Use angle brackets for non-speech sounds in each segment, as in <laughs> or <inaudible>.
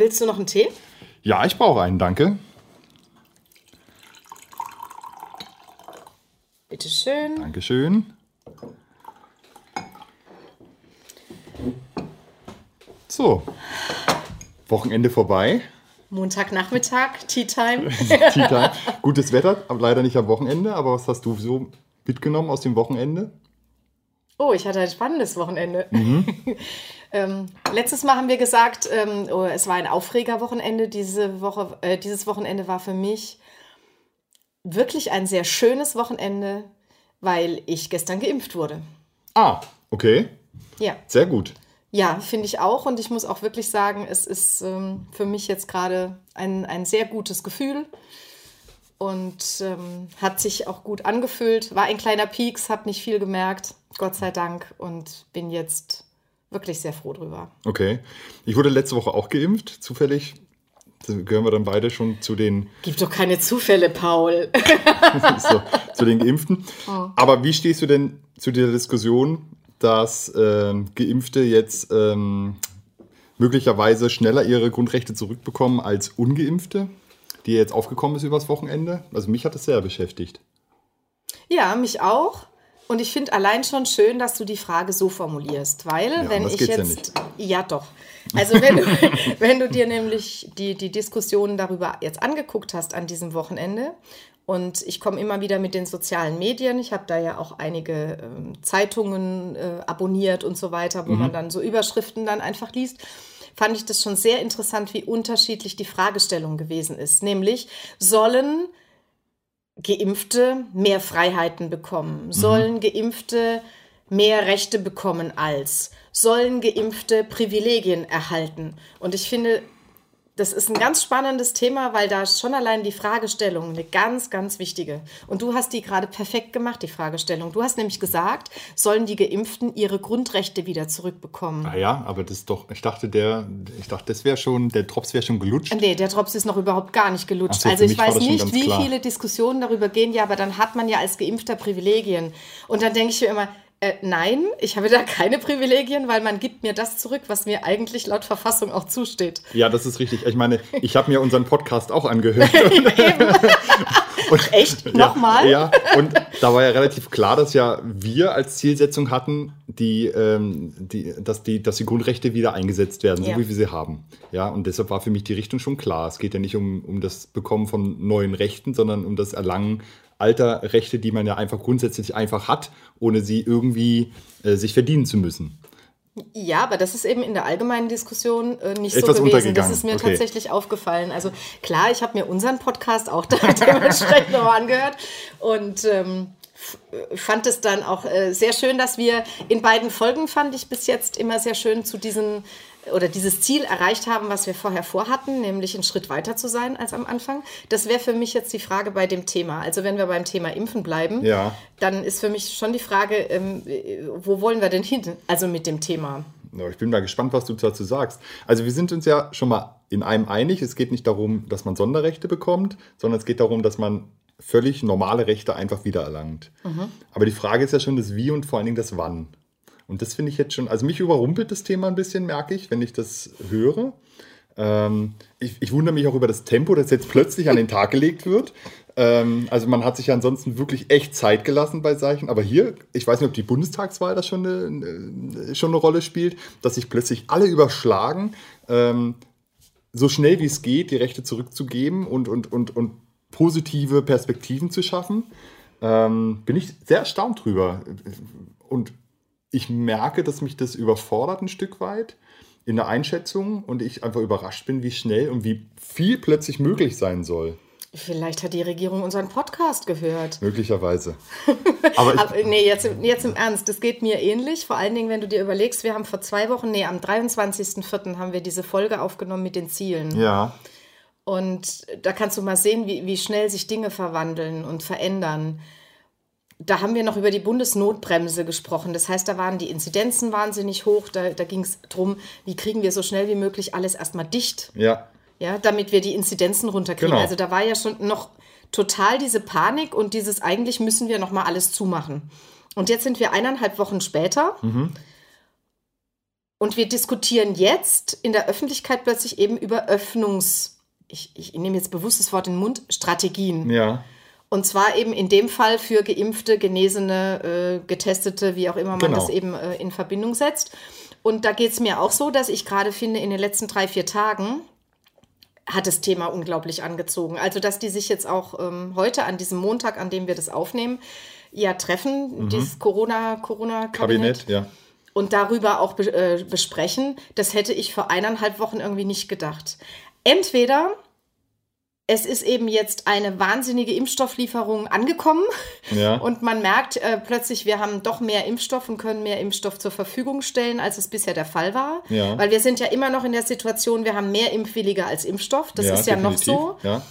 Willst du noch einen Tee? Ja, ich brauche einen, danke. Bitteschön. Dankeschön. So, Wochenende vorbei. Montagnachmittag, Tea Time. <laughs> Tea Time. Gutes Wetter, aber leider nicht am Wochenende. Aber was hast du so mitgenommen aus dem Wochenende? Oh, ich hatte ein spannendes Wochenende. <laughs> ähm, letztes Mal haben wir gesagt, ähm, oh, es war ein Aufregerwochenende. Diese Woche, äh, dieses Wochenende war für mich wirklich ein sehr schönes Wochenende, weil ich gestern geimpft wurde. Ah, okay. Ja. Sehr gut. Ja, finde ich auch. Und ich muss auch wirklich sagen, es ist ähm, für mich jetzt gerade ein, ein sehr gutes Gefühl und ähm, hat sich auch gut angefühlt. War ein kleiner Pieks, habe nicht viel gemerkt, Gott sei Dank, und bin jetzt wirklich sehr froh drüber. Okay. Ich wurde letzte Woche auch geimpft, zufällig. Da gehören wir dann beide schon zu den. Gibt doch keine Zufälle, Paul. <laughs> so, zu den Geimpften. Oh. Aber wie stehst du denn zu der Diskussion, dass ähm, Geimpfte jetzt ähm, möglicherweise schneller ihre Grundrechte zurückbekommen als Ungeimpfte, die jetzt aufgekommen ist übers Wochenende? Also mich hat das sehr beschäftigt. Ja, mich auch. Und ich finde allein schon schön, dass du die Frage so formulierst, weil ja, wenn ich jetzt. Ja, ja, doch. Also wenn du, <laughs> wenn du dir nämlich die, die Diskussionen darüber jetzt angeguckt hast an diesem Wochenende und ich komme immer wieder mit den sozialen Medien. Ich habe da ja auch einige äh, Zeitungen äh, abonniert und so weiter, wo mhm. man dann so Überschriften dann einfach liest. Fand ich das schon sehr interessant, wie unterschiedlich die Fragestellung gewesen ist. Nämlich, sollen Geimpfte mehr Freiheiten bekommen? Mhm. Sollen Geimpfte mehr Rechte bekommen als? Sollen Geimpfte Privilegien erhalten? Und ich finde, das ist ein ganz spannendes Thema, weil da schon allein die Fragestellung eine ganz, ganz wichtige. Und du hast die gerade perfekt gemacht, die Fragestellung. Du hast nämlich gesagt, sollen die Geimpften ihre Grundrechte wieder zurückbekommen? Ah ja, aber das ist doch, ich dachte, der, ich dachte, das wäre schon, der Drops wäre schon gelutscht. Nee, der Drops ist noch überhaupt gar nicht gelutscht. So, also ich weiß nicht, wie klar. viele Diskussionen darüber gehen, ja, aber dann hat man ja als Geimpfter Privilegien. Und dann denke ich mir immer, äh, nein, ich habe da keine Privilegien, weil man gibt mir das zurück, was mir eigentlich laut Verfassung auch zusteht. Ja, das ist richtig. Ich meine, ich habe mir unseren Podcast auch angehört. <laughs> <laughs> und, Echt? <laughs> Nochmal? Ja, und da war ja relativ klar, dass ja wir als Zielsetzung hatten, die, ähm, die, dass, die, dass die Grundrechte wieder eingesetzt werden, so ja. wie wir sie haben. Ja, und deshalb war für mich die Richtung schon klar. Es geht ja nicht um, um das Bekommen von neuen Rechten, sondern um das Erlangen alter Rechte, die man ja einfach grundsätzlich einfach hat, ohne sie irgendwie äh, sich verdienen zu müssen. Ja, aber das ist eben in der allgemeinen Diskussion äh, nicht Etwas so gewesen. Das ist mir okay. tatsächlich aufgefallen. Also klar, ich habe mir unseren Podcast auch <laughs> dementsprechend nochmal angehört und ähm, fand es dann auch äh, sehr schön, dass wir in beiden Folgen, fand ich bis jetzt immer sehr schön zu diesen oder dieses Ziel erreicht haben, was wir vorher vorhatten, nämlich einen Schritt weiter zu sein als am Anfang. Das wäre für mich jetzt die Frage bei dem Thema. Also wenn wir beim Thema Impfen bleiben, ja. dann ist für mich schon die Frage, ähm, wo wollen wir denn hin? Also mit dem Thema. Ich bin mal gespannt, was du dazu sagst. Also wir sind uns ja schon mal in einem einig. Es geht nicht darum, dass man Sonderrechte bekommt, sondern es geht darum, dass man völlig normale Rechte einfach wiedererlangt. Mhm. Aber die Frage ist ja schon das Wie und vor allen Dingen das Wann. Und das finde ich jetzt schon, also mich überrumpelt das Thema ein bisschen, merke ich, wenn ich das höre. Ähm, ich, ich, wundere mich auch über das Tempo, das jetzt plötzlich an den Tag gelegt wird. Ähm, also man hat sich ja ansonsten wirklich echt Zeit gelassen bei Zeichen. Aber hier, ich weiß nicht, ob die Bundestagswahl da schon eine, schon eine Rolle spielt, dass sich plötzlich alle überschlagen, ähm, so schnell wie es geht, die Rechte zurückzugeben und, und, und, und positive Perspektiven zu schaffen. Ähm, bin ich sehr erstaunt drüber. Und ich merke, dass mich das überfordert ein Stück weit in der Einschätzung und ich einfach überrascht bin, wie schnell und wie viel plötzlich möglich sein soll. Vielleicht hat die Regierung unseren Podcast gehört. Möglicherweise. <laughs> Aber, Aber nee, jetzt, jetzt im Ernst, das geht mir ähnlich. Vor allen Dingen, wenn du dir überlegst, wir haben vor zwei Wochen, nee, am 23.04. haben wir diese Folge aufgenommen mit den Zielen. Ja. Und da kannst du mal sehen, wie, wie schnell sich Dinge verwandeln und verändern da haben wir noch über die Bundesnotbremse gesprochen. Das heißt, da waren die Inzidenzen wahnsinnig hoch. Da, da ging es darum, wie kriegen wir so schnell wie möglich alles erstmal dicht. Ja. Ja, damit wir die Inzidenzen runterkriegen. Genau. Also da war ja schon noch total diese Panik und dieses eigentlich müssen wir noch mal alles zumachen. Und jetzt sind wir eineinhalb Wochen später. Mhm. Und wir diskutieren jetzt in der Öffentlichkeit plötzlich eben über Öffnungs, ich, ich nehme jetzt bewusst das Wort in den Mund, Strategien. Ja. Und zwar eben in dem Fall für geimpfte, genesene, äh, getestete, wie auch immer man genau. das eben äh, in Verbindung setzt. Und da geht es mir auch so, dass ich gerade finde, in den letzten drei, vier Tagen hat das Thema unglaublich angezogen. Also, dass die sich jetzt auch ähm, heute an diesem Montag, an dem wir das aufnehmen, ja treffen, mhm. dieses Corona-Kabinett. Corona Kabinett, ja. Und darüber auch be äh, besprechen, das hätte ich vor eineinhalb Wochen irgendwie nicht gedacht. Entweder es ist eben jetzt eine wahnsinnige Impfstofflieferung angekommen ja. <laughs> und man merkt äh, plötzlich, wir haben doch mehr Impfstoff und können mehr Impfstoff zur Verfügung stellen, als es bisher der Fall war. Ja. Weil wir sind ja immer noch in der Situation, wir haben mehr Impfwillige als Impfstoff. Das ja, ist ja definitiv. noch so.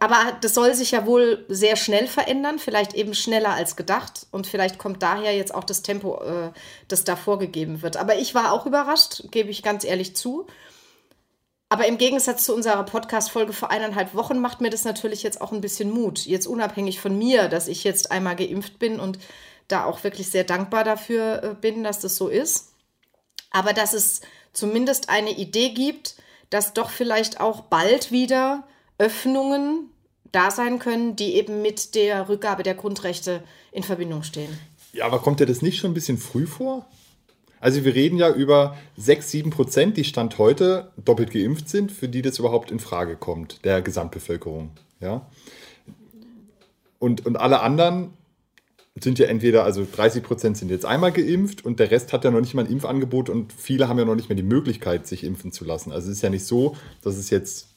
Aber das soll sich ja wohl sehr schnell verändern, vielleicht eben schneller als gedacht. Und vielleicht kommt daher jetzt auch das Tempo, äh, das da vorgegeben wird. Aber ich war auch überrascht, gebe ich ganz ehrlich zu. Aber im Gegensatz zu unserer Podcast-Folge vor eineinhalb Wochen macht mir das natürlich jetzt auch ein bisschen Mut. Jetzt unabhängig von mir, dass ich jetzt einmal geimpft bin und da auch wirklich sehr dankbar dafür äh, bin, dass das so ist. Aber dass es zumindest eine Idee gibt, dass doch vielleicht auch bald wieder Öffnungen da sein können, die eben mit der Rückgabe der Grundrechte in Verbindung stehen. Ja, aber kommt dir das nicht schon ein bisschen früh vor? Also wir reden ja über 6, 7 Prozent, die Stand heute doppelt geimpft sind, für die das überhaupt in Frage kommt, der Gesamtbevölkerung. Ja? Und, und alle anderen sind ja entweder, also 30 Prozent sind jetzt einmal geimpft und der Rest hat ja noch nicht mal ein Impfangebot und viele haben ja noch nicht mehr die Möglichkeit, sich impfen zu lassen. Also es ist ja nicht so, dass es jetzt,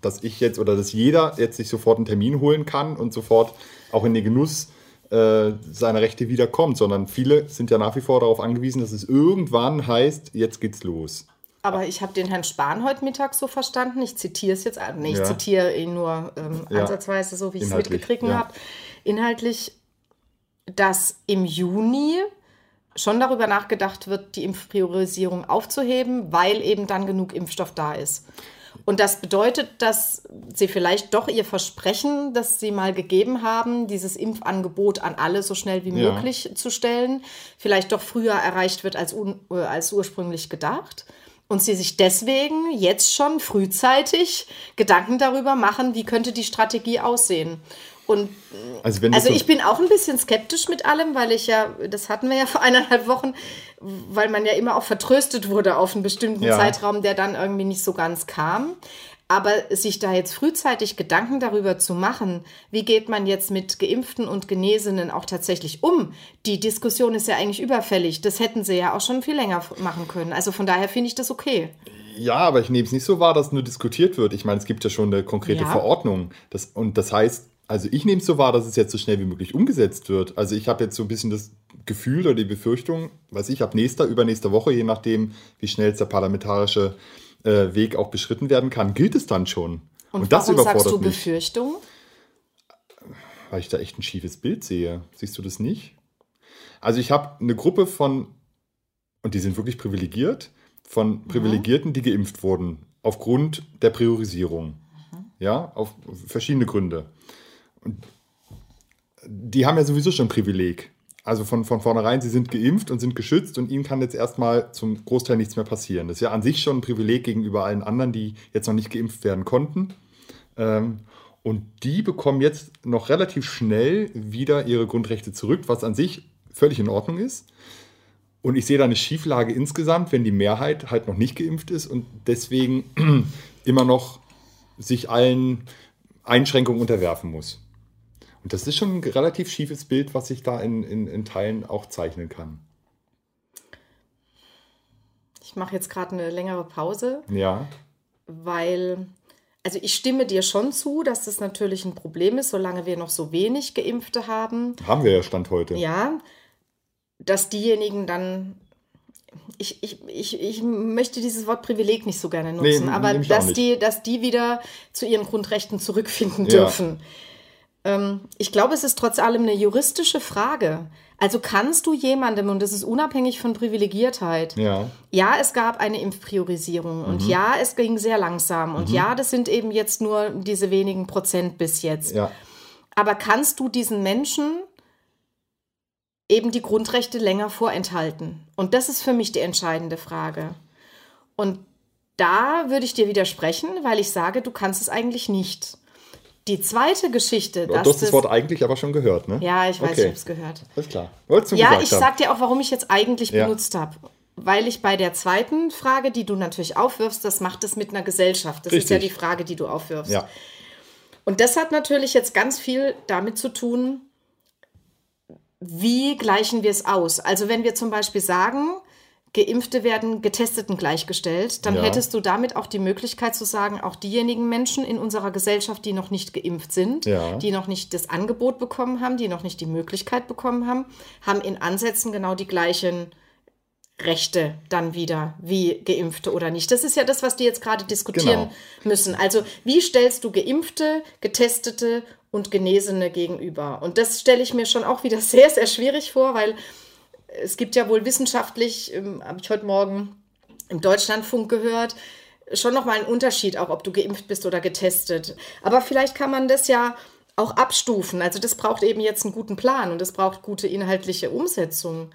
dass ich jetzt oder dass jeder jetzt sich sofort einen Termin holen kann und sofort auch in den Genuss äh, seine Rechte wiederkommt, sondern viele sind ja nach wie vor darauf angewiesen, dass es irgendwann heißt, jetzt geht's los. Aber ich habe den Herrn Spahn heute Mittag so verstanden, ich zitiere es jetzt, nee, ich ja. zitiere ihn nur ähm, ja. ansatzweise, so wie ich es mitgekriegt ja. habe, inhaltlich, dass im Juni schon darüber nachgedacht wird, die Impfpriorisierung aufzuheben, weil eben dann genug Impfstoff da ist. Und das bedeutet, dass sie vielleicht doch ihr Versprechen, das sie mal gegeben haben, dieses Impfangebot an alle so schnell wie ja. möglich zu stellen, vielleicht doch früher erreicht wird als, äh, als ursprünglich gedacht. Und sie sich deswegen jetzt schon frühzeitig Gedanken darüber machen, wie könnte die Strategie aussehen. Und also, also ich bin auch ein bisschen skeptisch mit allem, weil ich ja, das hatten wir ja <laughs> vor eineinhalb Wochen, weil man ja immer auch vertröstet wurde auf einen bestimmten ja. Zeitraum, der dann irgendwie nicht so ganz kam. Aber sich da jetzt frühzeitig Gedanken darüber zu machen, wie geht man jetzt mit Geimpften und Genesenen auch tatsächlich um, die Diskussion ist ja eigentlich überfällig. Das hätten sie ja auch schon viel länger machen können. Also von daher finde ich das okay. Ja, aber ich nehme es nicht so wahr, dass nur diskutiert wird. Ich meine, es gibt ja schon eine konkrete ja. Verordnung. Das, und das heißt, also ich nehme es so wahr, dass es jetzt so schnell wie möglich umgesetzt wird. Also ich habe jetzt so ein bisschen das Gefühl oder die Befürchtung, was ich ab nächster, übernächster Woche, je nachdem, wie schnell der parlamentarische äh, Weg auch beschritten werden kann, gilt es dann schon. Und, Und das warum überfordert sagst du mich. Befürchtung? Weil ich da echt ein schiefes Bild sehe. Siehst du das nicht? Also ich habe eine Gruppe von, und die sind wirklich privilegiert, von mhm. Privilegierten, die geimpft wurden, aufgrund der Priorisierung. Mhm. Ja, auf verschiedene Gründe. Die haben ja sowieso schon ein Privileg. Also von, von vornherein, sie sind geimpft und sind geschützt und ihnen kann jetzt erstmal zum Großteil nichts mehr passieren. Das ist ja an sich schon ein Privileg gegenüber allen anderen, die jetzt noch nicht geimpft werden konnten. Ähm, und die bekommen jetzt noch relativ schnell wieder ihre Grundrechte zurück, was an sich völlig in Ordnung ist. Und ich sehe da eine Schieflage insgesamt, wenn die Mehrheit halt noch nicht geimpft ist und deswegen <clears throat> immer noch sich allen Einschränkungen unterwerfen muss. Und das ist schon ein relativ schiefes Bild, was ich da in, in, in Teilen auch zeichnen kann. Ich mache jetzt gerade eine längere Pause. Ja. Weil, also ich stimme dir schon zu, dass das natürlich ein Problem ist, solange wir noch so wenig Geimpfte haben. Haben wir ja Stand heute. Ja, dass diejenigen dann ich, ich, ich, ich möchte dieses Wort Privileg nicht so gerne nutzen, nee, aber dass die, dass die wieder zu ihren Grundrechten zurückfinden ja. dürfen. Ähm, ich glaube, es ist trotz allem eine juristische Frage. Also kannst du jemandem, und das ist unabhängig von Privilegiertheit, ja, ja es gab eine Impfpriorisierung und mhm. ja, es ging sehr langsam und mhm. ja, das sind eben jetzt nur diese wenigen Prozent bis jetzt. Ja. Aber kannst du diesen Menschen eben die Grundrechte länger vorenthalten. Und das ist für mich die entscheidende Frage. Und da würde ich dir widersprechen, weil ich sage, du kannst es eigentlich nicht. Die zweite Geschichte. Du hast das, Wort eigentlich aber schon gehört, ne? Ja, ich weiß, okay. ich habe es gehört. Alles klar. ja, ich sag dir auch, warum ich jetzt eigentlich ja. benutzt habe. Weil ich bei der zweiten Frage, die du natürlich aufwirfst, das macht es mit einer Gesellschaft. Das Richtig. ist ja die Frage, die du aufwirfst. Ja. Und das hat natürlich jetzt ganz viel damit zu tun, wie gleichen wir es aus? Also wenn wir zum Beispiel sagen, Geimpfte werden Getesteten gleichgestellt, dann ja. hättest du damit auch die Möglichkeit zu sagen, auch diejenigen Menschen in unserer Gesellschaft, die noch nicht geimpft sind, ja. die noch nicht das Angebot bekommen haben, die noch nicht die Möglichkeit bekommen haben, haben in Ansätzen genau die gleichen Rechte dann wieder wie Geimpfte oder nicht. Das ist ja das, was die jetzt gerade diskutieren genau. müssen. Also wie stellst du Geimpfte, Getestete und Genesene gegenüber? Und das stelle ich mir schon auch wieder <laughs> sehr, sehr schwierig vor, weil es gibt ja wohl wissenschaftlich, ähm, habe ich heute Morgen im Deutschlandfunk gehört, schon nochmal einen Unterschied, auch ob du geimpft bist oder getestet. Aber vielleicht kann man das ja auch abstufen. Also das braucht eben jetzt einen guten Plan und das braucht gute inhaltliche Umsetzung.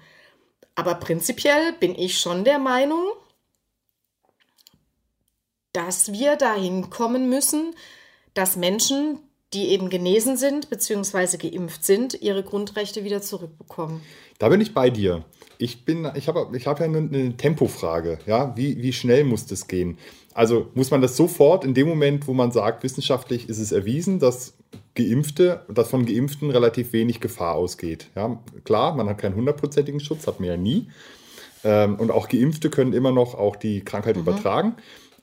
Aber prinzipiell bin ich schon der Meinung, dass wir dahin kommen müssen, dass Menschen, die eben genesen sind bzw. geimpft sind, ihre Grundrechte wieder zurückbekommen. Da bin ich bei dir. Ich, ich habe ich hab ja eine, eine Tempofrage. Ja? Wie, wie schnell muss das gehen? Also muss man das sofort in dem Moment, wo man sagt, wissenschaftlich ist es erwiesen, dass Geimpfte, dass von Geimpften relativ wenig Gefahr ausgeht. Ja, klar, man hat keinen hundertprozentigen Schutz, hat man ja nie. Ähm, und auch Geimpfte können immer noch auch die Krankheit mhm. übertragen,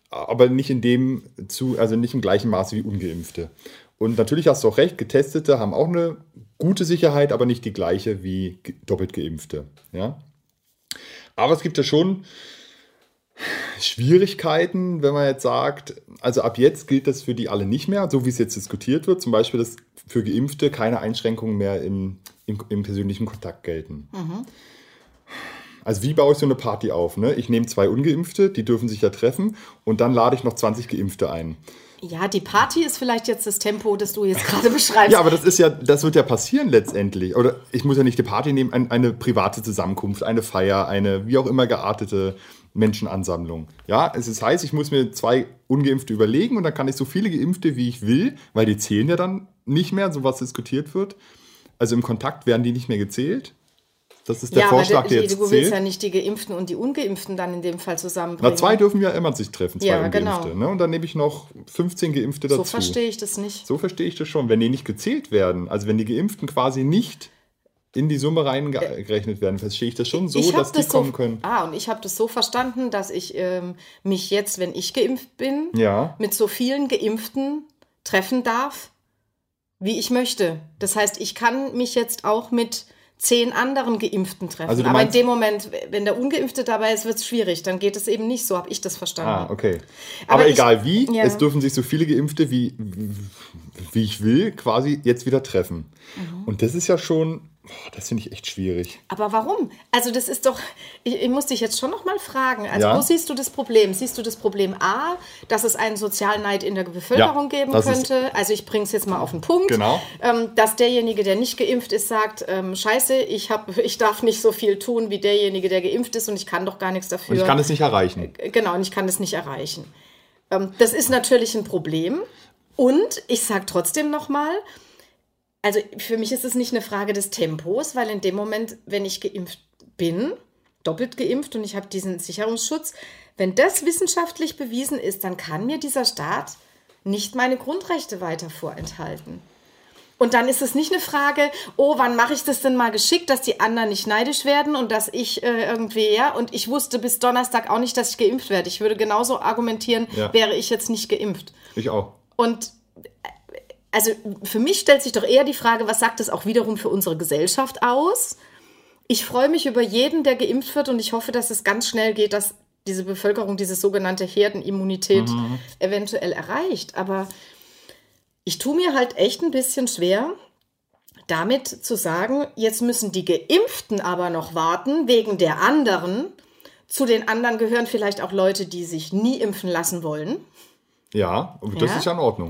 aber nicht in dem zu, also nicht im gleichen Maße wie Ungeimpfte. Und natürlich hast du auch recht, Getestete haben auch eine gute Sicherheit, aber nicht die gleiche wie doppelt Geimpfte. Ja? Aber es gibt ja schon Schwierigkeiten, wenn man jetzt sagt, also ab jetzt gilt das für die alle nicht mehr, so wie es jetzt diskutiert wird. Zum Beispiel, dass für Geimpfte keine Einschränkungen mehr im, im, im persönlichen Kontakt gelten. Mhm. Also wie baue ich so eine Party auf? Ne? Ich nehme zwei Ungeimpfte, die dürfen sich ja treffen und dann lade ich noch 20 Geimpfte ein. Ja, die Party ist vielleicht jetzt das Tempo, das du jetzt gerade <laughs> beschreibst. ja, aber das ist ja, das wird ja passieren letztendlich. Oder ich muss ja nicht die Party nehmen, eine, eine private Zusammenkunft, eine Feier, eine wie auch immer geartete Menschenansammlung. Ja, es ist heißt, ich muss mir zwei Ungeimpfte überlegen und dann kann ich so viele Geimpfte, wie ich will, weil die zählen ja dann nicht mehr, so was diskutiert wird. Also im Kontakt werden die nicht mehr gezählt. Das ist der ja, Vorschlag, der jetzt Du willst ja nicht die Geimpften und die Ungeimpften dann in dem Fall zusammenbringen. Na, zwei dürfen ja immer sich treffen, zwei ja, Ungeimpfte. Genau. Ne? Und dann nehme ich noch 15 Geimpfte dazu. So verstehe ich das nicht. So verstehe ich das schon. Wenn die nicht gezählt werden, also wenn die Geimpften quasi nicht in die Summe reingerechnet werden, verstehe ich das schon so, dass das die kommen können. Ah, und ich habe das so verstanden, dass ich ähm, mich jetzt, wenn ich geimpft bin, ja. mit so vielen Geimpften treffen darf, wie ich möchte. Das heißt, ich kann mich jetzt auch mit zehn anderen Geimpften treffen. Also Aber in dem Moment, wenn der Ungeimpfte dabei ist, wird es schwierig. Dann geht es eben nicht so, habe ich das verstanden. Ah, okay. Aber, Aber egal ich, wie, ja. es dürfen sich so viele Geimpfte, wie, wie ich will, quasi jetzt wieder treffen. Mhm. Und das ist ja schon das finde ich echt schwierig. Aber warum? Also das ist doch, ich, ich muss dich jetzt schon noch mal fragen. Also ja? wo siehst du das Problem? Siehst du das Problem A, dass es einen sozialen Neid in der Bevölkerung ja, geben könnte? Also ich bringe es jetzt mal auf den Punkt. Genau. Ähm, dass derjenige, der nicht geimpft ist, sagt, ähm, scheiße, ich, hab, ich darf nicht so viel tun wie derjenige, der geimpft ist und ich kann doch gar nichts dafür. Und ich kann es nicht erreichen. Äh, genau, und ich kann es nicht erreichen. Ähm, das ist natürlich ein Problem. Und ich sage trotzdem noch mal, also für mich ist es nicht eine Frage des Tempos, weil in dem Moment, wenn ich geimpft bin, doppelt geimpft und ich habe diesen Sicherungsschutz, wenn das wissenschaftlich bewiesen ist, dann kann mir dieser Staat nicht meine Grundrechte weiter vorenthalten. Und dann ist es nicht eine Frage, oh, wann mache ich das denn mal geschickt, dass die anderen nicht neidisch werden und dass ich äh, irgendwie, ja, und ich wusste bis Donnerstag auch nicht, dass ich geimpft werde. Ich würde genauso argumentieren, ja. wäre ich jetzt nicht geimpft. Ich auch. Und also für mich stellt sich doch eher die Frage, was sagt es auch wiederum für unsere Gesellschaft aus? Ich freue mich über jeden, der geimpft wird und ich hoffe, dass es ganz schnell geht, dass diese Bevölkerung diese sogenannte Herdenimmunität mhm. eventuell erreicht. Aber ich tue mir halt echt ein bisschen schwer, damit zu sagen, jetzt müssen die Geimpften aber noch warten wegen der anderen. Zu den anderen gehören vielleicht auch Leute, die sich nie impfen lassen wollen. Ja, das ja. ist ja in Ordnung.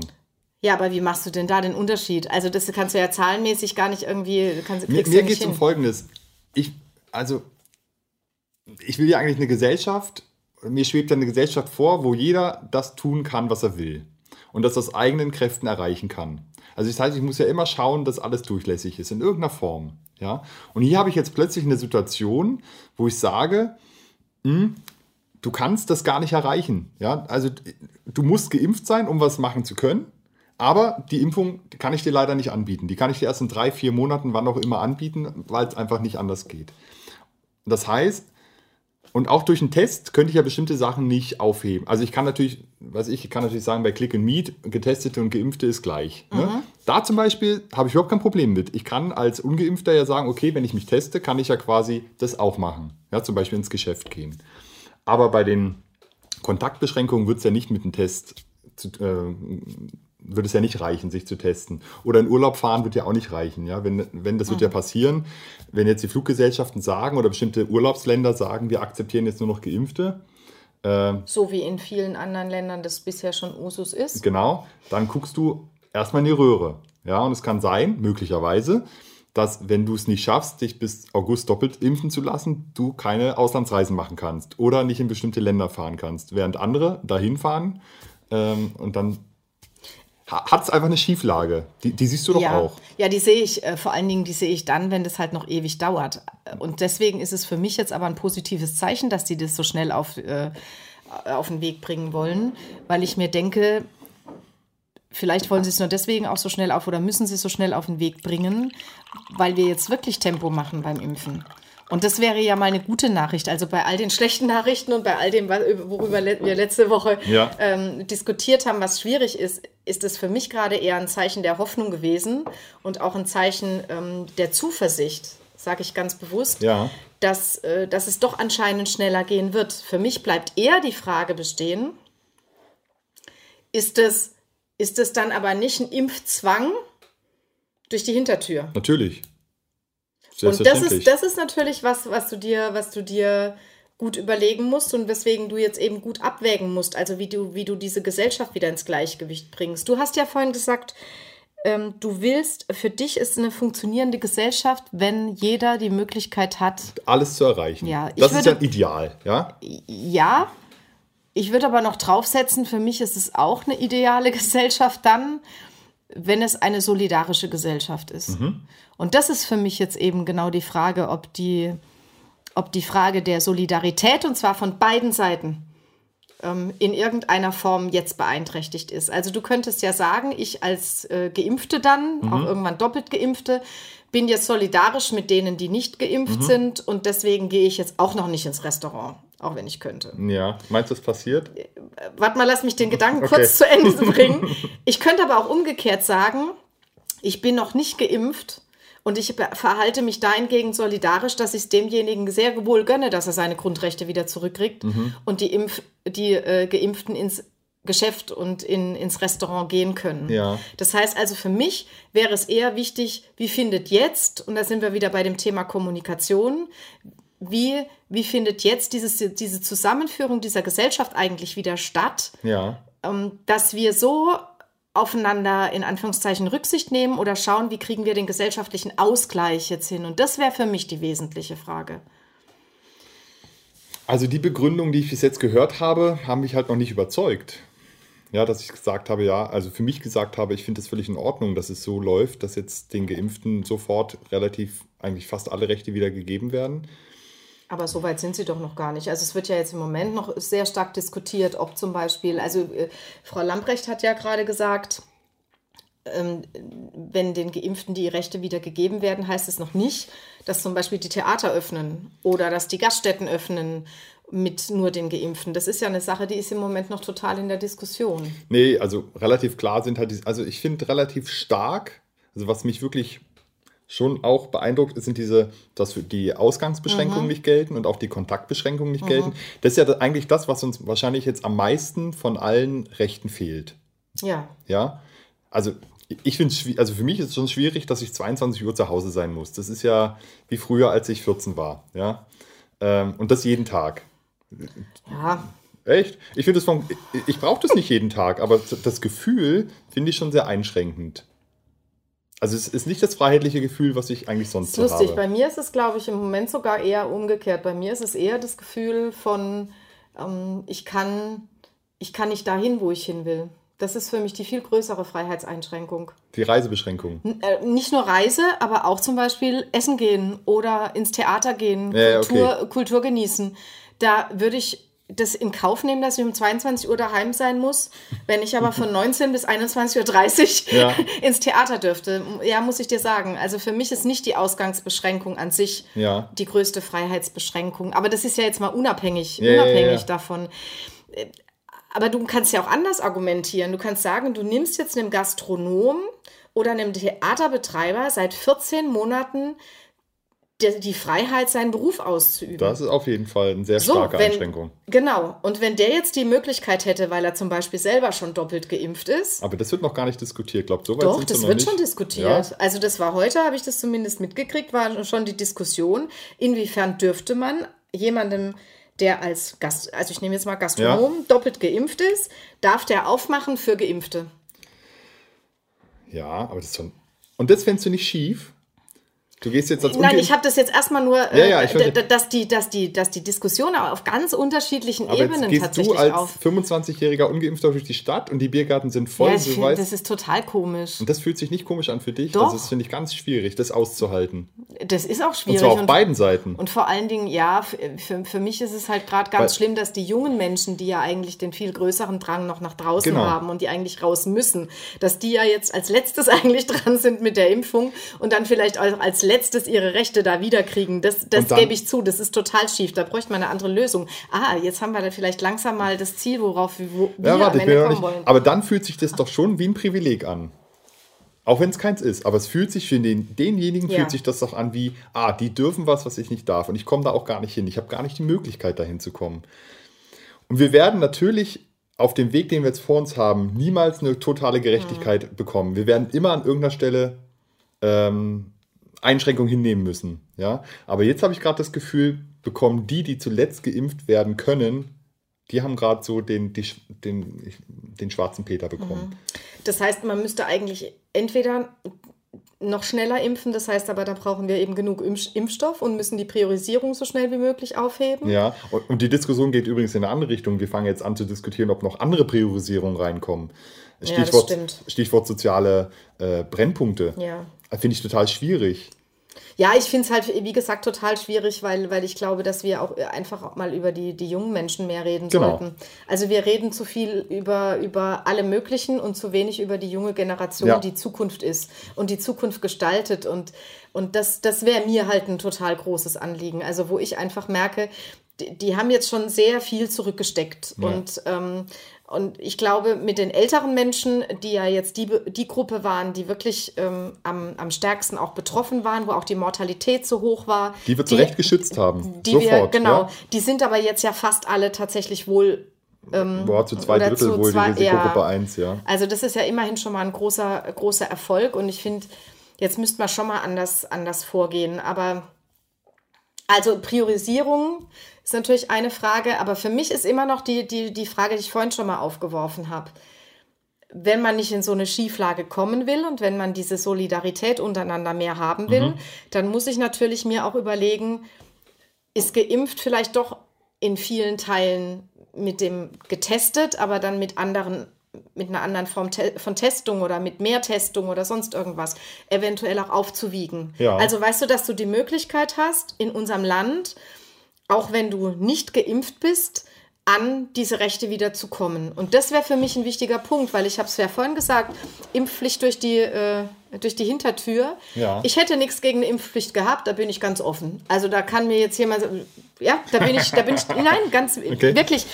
Ja, aber wie machst du denn da den Unterschied? Also das kannst du ja zahlenmäßig gar nicht irgendwie. Kannst, mir mir geht es um Folgendes. ich, also, ich will ja eigentlich eine Gesellschaft, mir schwebt eine Gesellschaft vor, wo jeder das tun kann, was er will. Und das aus eigenen Kräften erreichen kann. Also das heißt, ich muss ja immer schauen, dass alles durchlässig ist, in irgendeiner Form. Ja? Und hier habe ich jetzt plötzlich eine Situation, wo ich sage, hm, du kannst das gar nicht erreichen. Ja? Also du musst geimpft sein, um was machen zu können. Aber die Impfung die kann ich dir leider nicht anbieten. Die kann ich dir erst in drei, vier Monaten, wann auch immer anbieten, weil es einfach nicht anders geht. Das heißt, und auch durch einen Test könnte ich ja bestimmte Sachen nicht aufheben. Also ich kann natürlich, was ich, ich kann natürlich sagen, bei Click and Meet, Getestete und Geimpfte ist gleich. Ne? Mhm. Ne? Da zum Beispiel habe ich überhaupt kein Problem mit. Ich kann als Ungeimpfter ja sagen, okay, wenn ich mich teste, kann ich ja quasi das auch machen. Ja, zum Beispiel ins Geschäft gehen. Aber bei den Kontaktbeschränkungen wird es ja nicht mit dem Test zu, äh, wird es ja nicht reichen, sich zu testen. Oder in Urlaub fahren wird ja auch nicht reichen. Ja? Wenn, wenn das wird ja mhm. passieren, wenn jetzt die Fluggesellschaften sagen oder bestimmte Urlaubsländer sagen, wir akzeptieren jetzt nur noch Geimpfte. Äh, so wie in vielen anderen Ländern das bisher schon Usus ist. Genau, dann guckst du erstmal in die Röhre. Ja, und es kann sein, möglicherweise, dass wenn du es nicht schaffst, dich bis August doppelt impfen zu lassen, du keine Auslandsreisen machen kannst oder nicht in bestimmte Länder fahren kannst, während andere dahin fahren ähm, und dann hat es einfach eine Schieflage. Die, die siehst du doch ja. auch. Ja, die sehe ich, äh, vor allen Dingen, die sehe ich dann, wenn das halt noch ewig dauert. Und deswegen ist es für mich jetzt aber ein positives Zeichen, dass die das so schnell auf, äh, auf den Weg bringen wollen, weil ich mir denke, vielleicht wollen sie es nur deswegen auch so schnell auf oder müssen sie es so schnell auf den Weg bringen, weil wir jetzt wirklich Tempo machen beim Impfen. Und das wäre ja mal eine gute Nachricht. Also bei all den schlechten Nachrichten und bei all dem, worüber wir letzte Woche ja. ähm, diskutiert haben, was schwierig ist, ist es für mich gerade eher ein Zeichen der Hoffnung gewesen und auch ein Zeichen ähm, der Zuversicht, sage ich ganz bewusst, ja. dass, äh, dass es doch anscheinend schneller gehen wird. Für mich bleibt eher die Frage bestehen, ist es, ist es dann aber nicht ein Impfzwang durch die Hintertür? Natürlich. Und das ist, das ist natürlich was, was du dir, was du dir gut überlegen musst und weswegen du jetzt eben gut abwägen musst, also wie du, wie du diese Gesellschaft wieder ins Gleichgewicht bringst. Du hast ja vorhin gesagt, ähm, du willst, für dich ist eine funktionierende Gesellschaft, wenn jeder die Möglichkeit hat, alles zu erreichen. Ja, das würde, ist ja ein Ideal, ja? Ja. Ich würde aber noch draufsetzen, für mich ist es auch eine ideale <laughs> Gesellschaft dann, wenn es eine solidarische Gesellschaft ist. Mhm. Und das ist für mich jetzt eben genau die Frage, ob die, ob die Frage der Solidarität, und zwar von beiden Seiten, ähm, in irgendeiner Form jetzt beeinträchtigt ist. Also du könntest ja sagen, ich als äh, Geimpfte dann, mhm. auch irgendwann doppelt Geimpfte, bin jetzt solidarisch mit denen, die nicht geimpft mhm. sind und deswegen gehe ich jetzt auch noch nicht ins Restaurant, auch wenn ich könnte. Ja, meinst du, das passiert? Äh, warte mal, lass mich den Gedanken <laughs> okay. kurz zu Ende <laughs> bringen. Ich könnte aber auch umgekehrt sagen, ich bin noch nicht geimpft und ich verhalte mich dahingegen solidarisch, dass ich es demjenigen sehr wohl gönne, dass er seine Grundrechte wieder zurückkriegt mhm. und die, Impf die äh, Geimpften ins Geschäft und in, ins Restaurant gehen können. Ja. Das heißt also, für mich wäre es eher wichtig, wie findet jetzt, und da sind wir wieder bei dem Thema Kommunikation, wie, wie findet jetzt dieses, diese Zusammenführung dieser Gesellschaft eigentlich wieder statt, ja. ähm, dass wir so aufeinander in Anführungszeichen Rücksicht nehmen oder schauen, wie kriegen wir den gesellschaftlichen Ausgleich jetzt hin? Und das wäre für mich die wesentliche Frage. Also die Begründungen, die ich bis jetzt gehört habe, haben mich halt noch nicht überzeugt. Ja, dass ich gesagt habe, ja, also für mich gesagt habe, ich finde es völlig in Ordnung, dass es so läuft, dass jetzt den Geimpften sofort relativ eigentlich fast alle Rechte wieder gegeben werden. Aber so weit sind sie doch noch gar nicht. Also es wird ja jetzt im Moment noch sehr stark diskutiert, ob zum Beispiel, also äh, Frau Lamprecht hat ja gerade gesagt, ähm, wenn den Geimpften die Rechte wieder gegeben werden, heißt es noch nicht, dass zum Beispiel die Theater öffnen oder dass die Gaststätten öffnen mit nur den Geimpften. Das ist ja eine Sache, die ist im Moment noch total in der Diskussion. Nee, also relativ klar sind halt, die, also ich finde relativ stark, also was mich wirklich schon auch beeindruckt sind diese, dass die Ausgangsbeschränkungen mhm. nicht gelten und auch die Kontaktbeschränkungen nicht mhm. gelten. Das ist ja eigentlich das, was uns wahrscheinlich jetzt am meisten von allen Rechten fehlt. Ja. Ja. Also ich finde es, also für mich ist es schon schwierig, dass ich 22 Uhr zu Hause sein muss. Das ist ja wie früher, als ich 14 war. Ja. Ähm, und das jeden Tag. Ja. Echt? Ich finde es von, ich brauche das nicht jeden Tag, aber das Gefühl finde ich schon sehr einschränkend. Also es ist nicht das freiheitliche Gefühl, was ich eigentlich sonst ist lustig. habe. Bei mir ist es, glaube ich, im Moment sogar eher umgekehrt. Bei mir ist es eher das Gefühl von, ähm, ich, kann, ich kann nicht dahin, wo ich hin will. Das ist für mich die viel größere Freiheitseinschränkung. Die Reisebeschränkung. Äh, nicht nur Reise, aber auch zum Beispiel Essen gehen oder ins Theater gehen, ja, Kultur, okay. Kultur genießen. Da würde ich das in Kauf nehmen, dass ich um 22 Uhr daheim sein muss, wenn ich aber von 19 bis 21.30 Uhr ja. <laughs> ins Theater dürfte. Ja, muss ich dir sagen. Also für mich ist nicht die Ausgangsbeschränkung an sich ja. die größte Freiheitsbeschränkung. Aber das ist ja jetzt mal unabhängig, ja, unabhängig davon. Aber du kannst ja auch anders argumentieren. Du kannst sagen, du nimmst jetzt einem Gastronom oder einem Theaterbetreiber seit 14 Monaten die Freiheit, seinen Beruf auszuüben. Das ist auf jeden Fall eine sehr starke so, wenn, Einschränkung. Genau. Und wenn der jetzt die Möglichkeit hätte, weil er zum Beispiel selber schon doppelt geimpft ist. Aber das wird noch gar nicht diskutiert, glaubt so weit Doch, das wird nicht. schon diskutiert. Ja? Also das war heute, habe ich das zumindest mitgekriegt, war schon die Diskussion, inwiefern dürfte man jemandem der als Gast, also ich nehme jetzt mal Gastronom, ja. doppelt geimpft ist, darf der aufmachen für Geimpfte. Ja, aber das ist schon. Und das fändest du nicht schief? Du gehst jetzt als Nein, ich habe das jetzt erstmal nur, ja, ja, äh, dass, die, dass, die, dass die Diskussion auf ganz unterschiedlichen aber Ebenen jetzt gehst du als 25-jähriger Ungeimpfter durch die Stadt und die Biergärten sind voll. Ja, ich find, weißt, das ist total komisch. Und das fühlt sich nicht komisch an für dich. Doch. Das finde ich ganz schwierig, das auszuhalten. Das ist auch schwierig. Und zwar auf und, beiden Seiten. Und vor allen Dingen, ja, für, für mich ist es halt gerade ganz Weil, schlimm, dass die jungen Menschen, die ja eigentlich den viel größeren Drang noch nach draußen genau. haben und die eigentlich raus müssen, dass die ja jetzt als letztes <laughs> eigentlich dran sind mit der Impfung und dann vielleicht auch als letztes ihre Rechte da wiederkriegen. Das, das gebe ich zu, das ist total schief. Da bräuchte man eine andere Lösung. Ah, jetzt haben wir da vielleicht langsam mal das Ziel, worauf wir, wo ja, warte, am Ende kommen wollen. Aber dann fühlt sich das doch schon wie ein Privileg an. Auch wenn es keins ist, aber es fühlt sich für den, denjenigen ja. fühlt sich das doch an wie, ah, die dürfen was, was ich nicht darf. Und ich komme da auch gar nicht hin. Ich habe gar nicht die Möglichkeit, dahin zu kommen. Und wir werden natürlich auf dem Weg, den wir jetzt vor uns haben, niemals eine totale Gerechtigkeit mhm. bekommen. Wir werden immer an irgendeiner Stelle ähm, Einschränkungen hinnehmen müssen. Ja? Aber jetzt habe ich gerade das Gefühl, bekommen die, die zuletzt geimpft werden können, die haben gerade so den, die, den, den schwarzen Peter bekommen. Mhm. Das heißt, man müsste eigentlich entweder noch schneller impfen, das heißt aber, da brauchen wir eben genug Impfstoff und müssen die Priorisierung so schnell wie möglich aufheben. Ja, und die Diskussion geht übrigens in eine andere Richtung. Wir fangen jetzt an zu diskutieren, ob noch andere Priorisierungen reinkommen. Stichwort, ja, Stichwort soziale äh, Brennpunkte. Ja. Finde ich total schwierig. Ja, ich finde es halt, wie gesagt, total schwierig, weil, weil ich glaube, dass wir auch einfach auch mal über die, die jungen Menschen mehr reden genau. sollten. Also wir reden zu viel über, über alle möglichen und zu wenig über die junge Generation, ja. die Zukunft ist und die Zukunft gestaltet. Und, und das, das wäre mir halt ein total großes Anliegen. Also wo ich einfach merke, die, die haben jetzt schon sehr viel zurückgesteckt. Ja. Und ähm, und ich glaube, mit den älteren Menschen, die ja jetzt die, die Gruppe waren, die wirklich ähm, am, am stärksten auch betroffen waren, wo auch die Mortalität so hoch war. Die wir zu Recht geschützt haben. Die Sofort, wir, genau. Ja? Die sind aber jetzt ja fast alle tatsächlich wohl. Ähm, Boah, zu zwei Drittel zu wohl zwei, die Risikogruppe ja, 1, ja. Also, das ist ja immerhin schon mal ein großer, großer Erfolg. Und ich finde, jetzt müsste man schon mal anders, anders vorgehen. Aber also Priorisierung ist natürlich eine Frage, aber für mich ist immer noch die, die, die Frage, die ich vorhin schon mal aufgeworfen habe. Wenn man nicht in so eine Schieflage kommen will und wenn man diese Solidarität untereinander mehr haben will, mhm. dann muss ich natürlich mir auch überlegen, ist geimpft vielleicht doch in vielen Teilen mit dem getestet, aber dann mit anderen mit einer anderen Form von Testung oder mit mehr Testung oder sonst irgendwas eventuell auch aufzuwiegen. Ja. Also weißt du, dass du die Möglichkeit hast, in unserem Land auch wenn du nicht geimpft bist, an diese Rechte wieder zu kommen. Und das wäre für mich ein wichtiger Punkt, weil ich habe es ja vorhin gesagt, Impfpflicht durch die, äh, durch die Hintertür. Ja. Ich hätte nichts gegen eine Impfpflicht gehabt, da bin ich ganz offen. Also da kann mir jetzt jemand, ja, da bin ich, da bin ich, <laughs> nein, ganz okay. wirklich.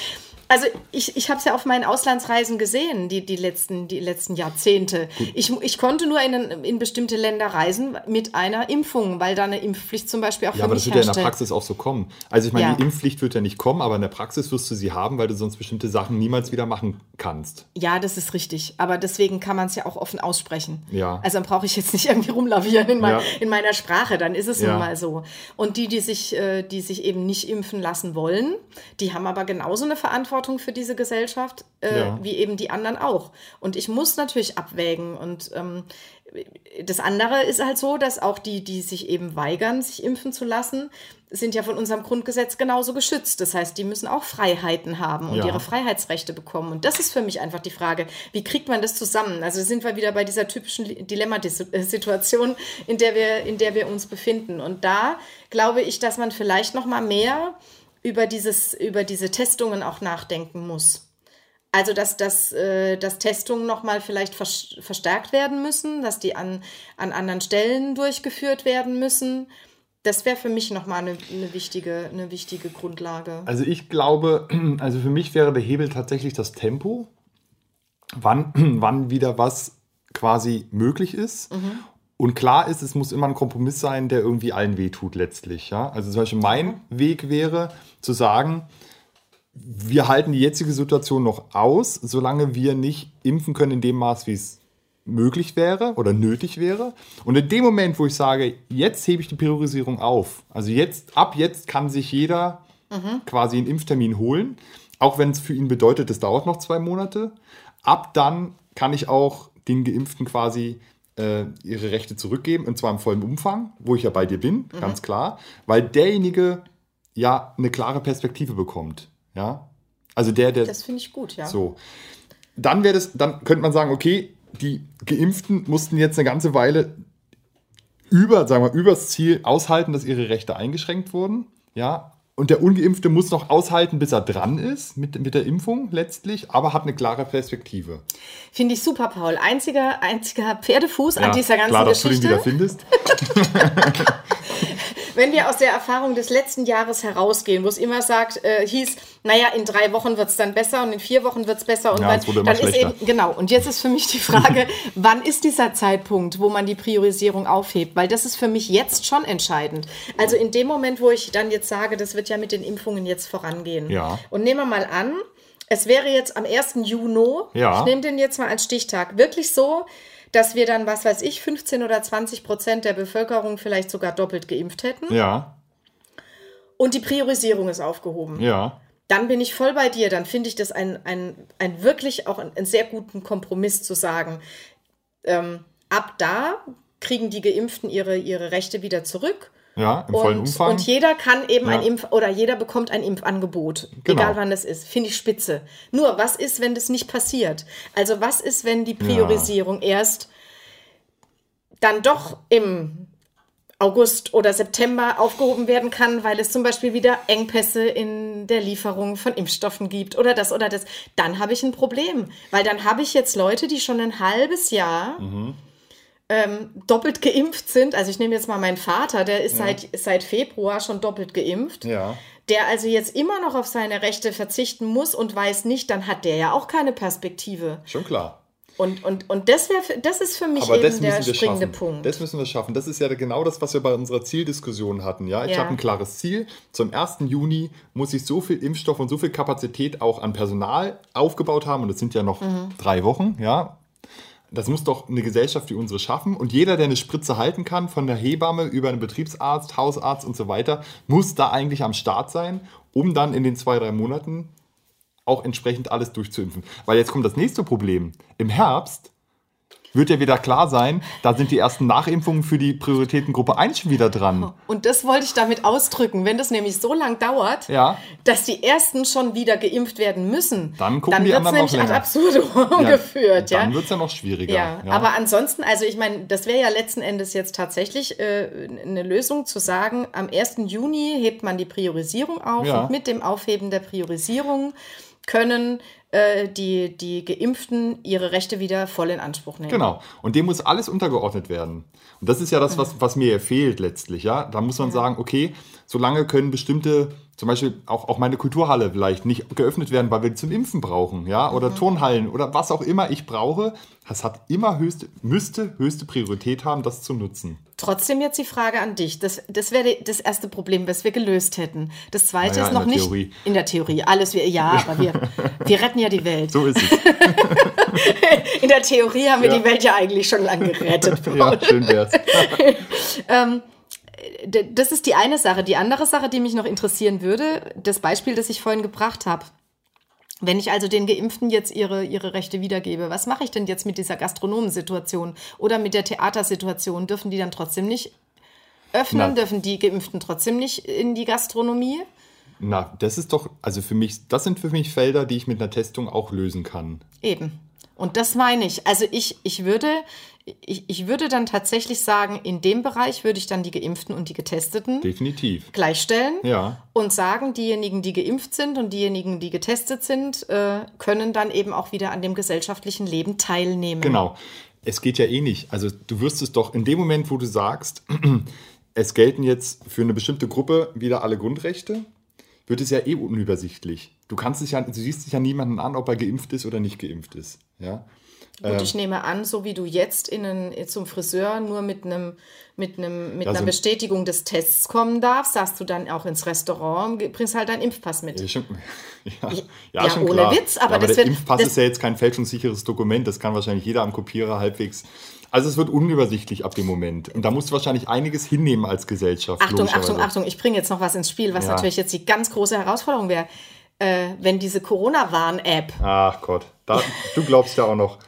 Also ich, ich habe es ja auf meinen Auslandsreisen gesehen, die, die, letzten, die letzten Jahrzehnte. Ich, ich konnte nur in, in bestimmte Länder reisen mit einer Impfung, weil da eine Impfpflicht zum Beispiel auch ja, für mich Ja, aber das wird ja in der Praxis auch so kommen. Also ich meine, ja. die Impfpflicht wird ja nicht kommen, aber in der Praxis wirst du sie haben, weil du sonst bestimmte Sachen niemals wieder machen kannst. Ja, das ist richtig. Aber deswegen kann man es ja auch offen aussprechen. Ja. Also dann brauche ich jetzt nicht <laughs> irgendwie rumlavieren in, mein, ja. in meiner Sprache, dann ist es ja. nun mal so. Und die, die sich, äh, die sich eben nicht impfen lassen wollen, die haben aber genauso eine Verantwortung Verantwortung für diese Gesellschaft, äh, ja. wie eben die anderen auch. Und ich muss natürlich abwägen. Und ähm, das andere ist halt so, dass auch die, die sich eben weigern, sich impfen zu lassen, sind ja von unserem Grundgesetz genauso geschützt. Das heißt, die müssen auch Freiheiten haben und ja. ihre Freiheitsrechte bekommen. Und das ist für mich einfach die Frage, wie kriegt man das zusammen? Also sind wir wieder bei dieser typischen Dilemma-Situation, in der wir, in der wir uns befinden. Und da glaube ich, dass man vielleicht noch mal mehr über dieses, über diese Testungen auch nachdenken muss. Also, dass, dass, äh, dass Testungen nochmal vielleicht verstärkt werden müssen, dass die an, an anderen Stellen durchgeführt werden müssen. Das wäre für mich nochmal eine, eine, wichtige, eine wichtige Grundlage. Also ich glaube, <clears throat> also für mich wäre der Hebel tatsächlich das Tempo, wann, <clears throat> wann wieder was quasi möglich ist. Mhm. Und klar ist, es muss immer ein Kompromiss sein, der irgendwie allen wehtut letztlich. Ja? Also zum Beispiel mein Weg wäre zu sagen, wir halten die jetzige Situation noch aus, solange wir nicht impfen können in dem Maß, wie es möglich wäre oder nötig wäre. Und in dem Moment, wo ich sage, jetzt hebe ich die Priorisierung auf, also jetzt, ab jetzt kann sich jeder mhm. quasi einen Impftermin holen, auch wenn es für ihn bedeutet, es dauert noch zwei Monate. Ab dann kann ich auch den Geimpften quasi äh, ihre Rechte zurückgeben, und zwar im vollen Umfang, wo ich ja bei dir bin, mhm. ganz klar, weil derjenige ja eine klare Perspektive bekommt. Ja, also der, der. Das finde ich gut, ja. So. Dann wäre das, dann könnte man sagen, okay, die Geimpften mussten jetzt eine ganze Weile über, sagen wir, übers Ziel aushalten, dass ihre Rechte eingeschränkt wurden. Ja, und der Ungeimpfte muss noch aushalten, bis er dran ist mit, mit der Impfung letztlich, aber hat eine klare Perspektive. Finde ich super, Paul. Einziger, einziger Pferdefuß ja, an dieser ganzen klar, dass Geschichte. Du den wieder findest. <laughs> <laughs> wenn wir aus der Erfahrung des letzten Jahres herausgehen, wo es immer sagt, äh, hieß, naja, in drei Wochen wird es dann besser und in vier Wochen wird es besser und ja, dann, dann ist eben, genau, und jetzt ist für mich die Frage, <laughs> wann ist dieser Zeitpunkt, wo man die Priorisierung aufhebt? Weil das ist für mich jetzt schon entscheidend. Also in dem Moment, wo ich dann jetzt sage, das wird ja mit den Impfungen jetzt vorangehen. Ja. Und nehmen wir mal an, es wäre jetzt am 1. Juni, ja. ich nehme den jetzt mal als Stichtag, wirklich so, dass wir dann, was weiß ich, 15 oder 20 Prozent der Bevölkerung vielleicht sogar doppelt geimpft hätten. Ja. Und die Priorisierung ist aufgehoben. Ja. Dann bin ich voll bei dir. Dann finde ich das ein, ein, ein wirklich auch einen, sehr guten Kompromiss zu sagen. Ähm, ab da kriegen die Geimpften ihre, ihre Rechte wieder zurück ja, im vollen und, Umfang. Und jeder kann eben ja. ein Impf- oder jeder bekommt ein Impfangebot, genau. egal wann das ist. Finde ich spitze. Nur, was ist, wenn das nicht passiert? Also, was ist, wenn die Priorisierung ja. erst dann doch im August oder September aufgehoben werden kann, weil es zum Beispiel wieder Engpässe in der Lieferung von Impfstoffen gibt oder das oder das, dann habe ich ein Problem. Weil dann habe ich jetzt Leute, die schon ein halbes Jahr mhm ähm, doppelt geimpft sind. Also ich nehme jetzt mal meinen Vater, der ist ja. seit, seit Februar schon doppelt geimpft. Ja. Der also jetzt immer noch auf seine Rechte verzichten muss und weiß nicht, dann hat der ja auch keine Perspektive. Schon klar. Und, und, und das, wär, das ist für mich Aber eben der springende schaffen. Punkt. Das müssen wir schaffen. Das ist ja genau das, was wir bei unserer Zieldiskussion hatten. Ja? Ich ja. habe ein klares Ziel. Zum 1. Juni muss ich so viel Impfstoff und so viel Kapazität auch an Personal aufgebaut haben. Und das sind ja noch mhm. drei Wochen. Ja? Das muss doch eine Gesellschaft wie unsere schaffen. Und jeder, der eine Spritze halten kann, von der Hebamme über einen Betriebsarzt, Hausarzt und so weiter, muss da eigentlich am Start sein, um dann in den zwei, drei Monaten auch entsprechend alles durchzuimpfen. Weil jetzt kommt das nächste Problem. Im Herbst wird ja wieder klar sein, da sind die ersten Nachimpfungen für die Prioritätengruppe 1 schon wieder dran. Und das wollte ich damit ausdrücken. Wenn das nämlich so lang dauert, ja. dass die ersten schon wieder geimpft werden müssen, dann, dann wird es nämlich ad absurdum ja, geführt. Dann wird es ja noch schwieriger. Ja. ja. Aber ansonsten, also ich meine, das wäre ja letzten Endes jetzt tatsächlich äh, eine Lösung zu sagen, am 1. Juni hebt man die Priorisierung auf und mit dem Aufheben der Priorisierung können äh, die, die Geimpften ihre Rechte wieder voll in Anspruch nehmen. Genau. Und dem muss alles untergeordnet werden. Und das ist ja das, was, was mir fehlt letztlich. Ja? Da muss man ja. sagen, okay, solange können bestimmte zum Beispiel auch, auch meine Kulturhalle vielleicht nicht geöffnet werden, weil wir die zum Impfen brauchen, ja, oder mhm. Turnhallen oder was auch immer ich brauche. Das hat immer höchste, müsste höchste Priorität haben, das zu nutzen. Trotzdem jetzt die Frage an dich. Das, das wäre das erste Problem, was wir gelöst hätten. Das zweite naja, ist noch nicht Theorie. in der Theorie. Alles wir, ja, aber wir, wir retten ja die Welt. So ist es. <laughs> in der Theorie haben wir ja. die Welt ja eigentlich schon lange gerettet. ja, schön wär's. <laughs> ähm, das ist die eine Sache. Die andere Sache, die mich noch interessieren würde, das Beispiel, das ich vorhin gebracht habe. Wenn ich also den Geimpften jetzt ihre, ihre Rechte wiedergebe, was mache ich denn jetzt mit dieser Gastronomensituation oder mit der Theatersituation? Dürfen die dann trotzdem nicht öffnen? Na, Dürfen die Geimpften trotzdem nicht in die Gastronomie? Na, das ist doch, also für mich, das sind für mich Felder, die ich mit einer Testung auch lösen kann. Eben. Und das meine ich. Also ich, ich würde, ich, ich würde dann tatsächlich sagen, in dem Bereich würde ich dann die Geimpften und die Getesteten definitiv gleichstellen ja. und sagen, diejenigen, die geimpft sind und diejenigen, die getestet sind, äh, können dann eben auch wieder an dem gesellschaftlichen Leben teilnehmen. Genau. Es geht ja eh nicht. Also du wirst es doch in dem Moment, wo du sagst, <clears throat> es gelten jetzt für eine bestimmte Gruppe wieder alle Grundrechte, wird es ja eh unübersichtlich. Du kannst dich ja, du siehst dich ja niemanden an, ob er geimpft ist oder nicht geimpft ist. Ja. Gut, ähm, ich nehme an, so wie du jetzt in einen, zum Friseur nur mit einem mit einem mit also, einer Bestätigung des Tests kommen darfst, sagst du dann auch ins Restaurant und bringst halt deinen Impfpass mit. Ja, schon, <laughs> ja, ja, ja schon ohne klar. Witz, aber, aber das der wird, Impfpass ist ja jetzt kein fälschungssicheres Dokument, das kann wahrscheinlich jeder am Kopierer halbwegs also es wird unübersichtlich ab dem Moment. Und da musst du wahrscheinlich einiges hinnehmen als Gesellschaft. Achtung, Achtung, Achtung, ich bringe jetzt noch was ins Spiel, was ja. natürlich jetzt die ganz große Herausforderung wäre. Äh, wenn diese Corona-Warn-App. Ach Gott, da, du glaubst ja auch noch.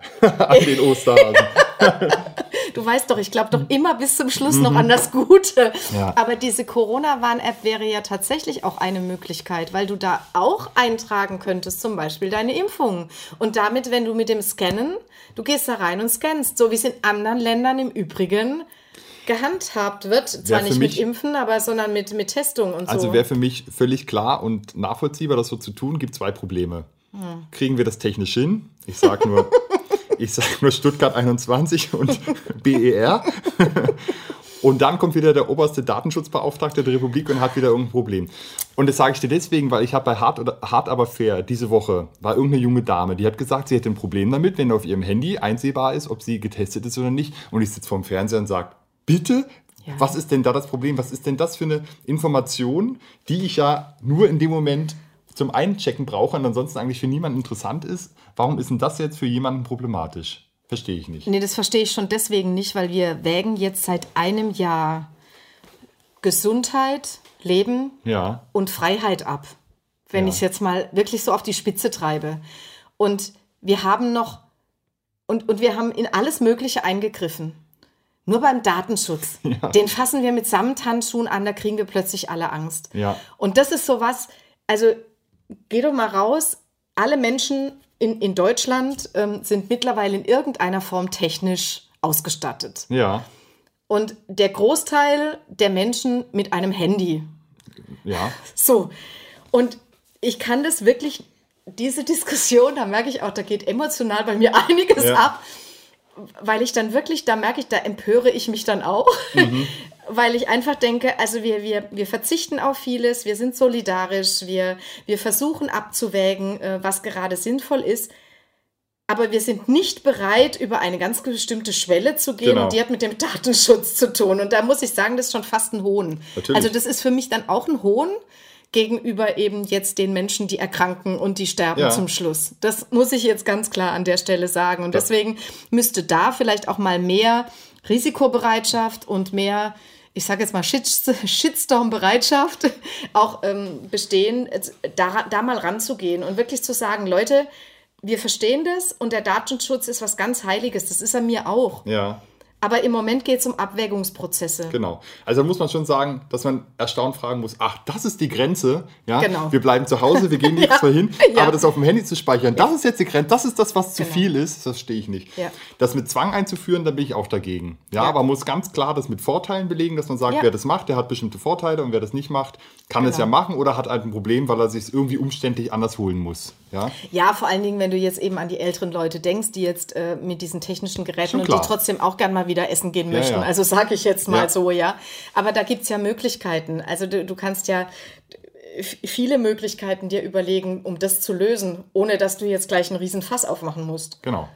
<laughs> an den Osterhasen. <laughs> du weißt doch, ich glaube doch immer bis zum Schluss noch an das Gute. Ja. Aber diese Corona-Warn-App wäre ja tatsächlich auch eine Möglichkeit, weil du da auch eintragen könntest, zum Beispiel deine Impfungen. Und damit, wenn du mit dem Scannen, du gehst da rein und scannst, so wie es in anderen Ländern im Übrigen gehandhabt wird. Zwar nicht mich, mit Impfen, aber sondern mit, mit Testung und also so. Also wäre für mich völlig klar und nachvollziehbar, das so zu tun, gibt zwei Probleme. Hm. Kriegen wir das technisch hin? Ich sage nur, ich sage nur Stuttgart 21 und <laughs> BER. Und dann kommt wieder der oberste Datenschutzbeauftragte der Republik und hat wieder irgendein Problem. Und das sage ich dir deswegen, weil ich habe bei Hart, oder, Hart aber fair diese Woche war irgendeine junge Dame, die hat gesagt, sie hätte ein Problem damit, wenn auf ihrem Handy einsehbar ist, ob sie getestet ist oder nicht. Und ich sitze vorm Fernseher und sage, bitte? Ja. Was ist denn da das Problem? Was ist denn das für eine Information, die ich ja nur in dem Moment zum Einchecken brauche und ansonsten eigentlich für niemanden interessant ist? Warum ist denn das jetzt für jemanden problematisch? Verstehe ich nicht. Nee, das verstehe ich schon deswegen nicht, weil wir wägen jetzt seit einem Jahr Gesundheit, Leben ja. und Freiheit ab. Wenn ja. ich es jetzt mal wirklich so auf die Spitze treibe. Und wir haben noch, und, und wir haben in alles Mögliche eingegriffen. Nur beim Datenschutz. <laughs> Ja. Den fassen wir mit Samthandschuhen an, da kriegen wir plötzlich alle Angst. Ja. Und das ist so was, also geh doch mal raus, alle Menschen in, in Deutschland ähm, sind mittlerweile in irgendeiner Form technisch ausgestattet. Ja. Und der Großteil der Menschen mit einem Handy. Ja. So. Und ich kann das wirklich, diese Diskussion, da merke ich auch, da geht emotional bei mir <laughs> einiges ja. ab, weil ich dann wirklich, da merke ich, da empöre ich mich dann auch. Mhm. <laughs> weil ich einfach denke, also wir, wir, wir verzichten auf vieles, wir sind solidarisch, wir, wir versuchen abzuwägen, äh, was gerade sinnvoll ist. Aber wir sind nicht bereit, über eine ganz bestimmte Schwelle zu gehen genau. und die hat mit dem Datenschutz zu tun. Und da muss ich sagen, das ist schon fast ein Hohn. Natürlich. Also das ist für mich dann auch ein Hohn gegenüber eben jetzt den Menschen, die erkranken und die sterben ja. zum Schluss. Das muss ich jetzt ganz klar an der Stelle sagen. Und deswegen müsste da vielleicht auch mal mehr Risikobereitschaft und mehr ich sage jetzt mal, Shitstorm-Bereitschaft <laughs> auch ähm, bestehen, da, da mal ranzugehen und wirklich zu sagen, Leute, wir verstehen das und der Datenschutz ist was ganz Heiliges. Das ist er mir auch. Ja. Aber im Moment geht es um Abwägungsprozesse. Genau. Also da muss man schon sagen, dass man erstaunt fragen muss, ach, das ist die Grenze. Ja? Genau. Wir bleiben zu Hause, wir gehen <laughs> nicht ja. hin. Ja. Aber das auf dem Handy zu speichern, das ist jetzt die Grenze, das ist das, was zu genau. viel ist, das verstehe ich nicht. Ja. Das mit Zwang einzuführen, da bin ich auch dagegen. Ja, aber man muss ganz klar das mit Vorteilen belegen, dass man sagt, wer das macht, der hat bestimmte Vorteile und wer das nicht macht, kann genau. es ja machen oder hat halt ein Problem, weil er sich irgendwie umständlich anders holen muss. Ja? ja, vor allen Dingen, wenn du jetzt eben an die älteren Leute denkst, die jetzt äh, mit diesen technischen Geräten und die trotzdem auch gern mal wieder essen gehen möchten. Ja, ja. Also sage ich jetzt mal so, ja. Aber da gibt es ja Möglichkeiten. Also du, du kannst ja viele Möglichkeiten dir überlegen, um das zu lösen, ohne dass du jetzt gleich einen riesen Fass aufmachen musst. Genau.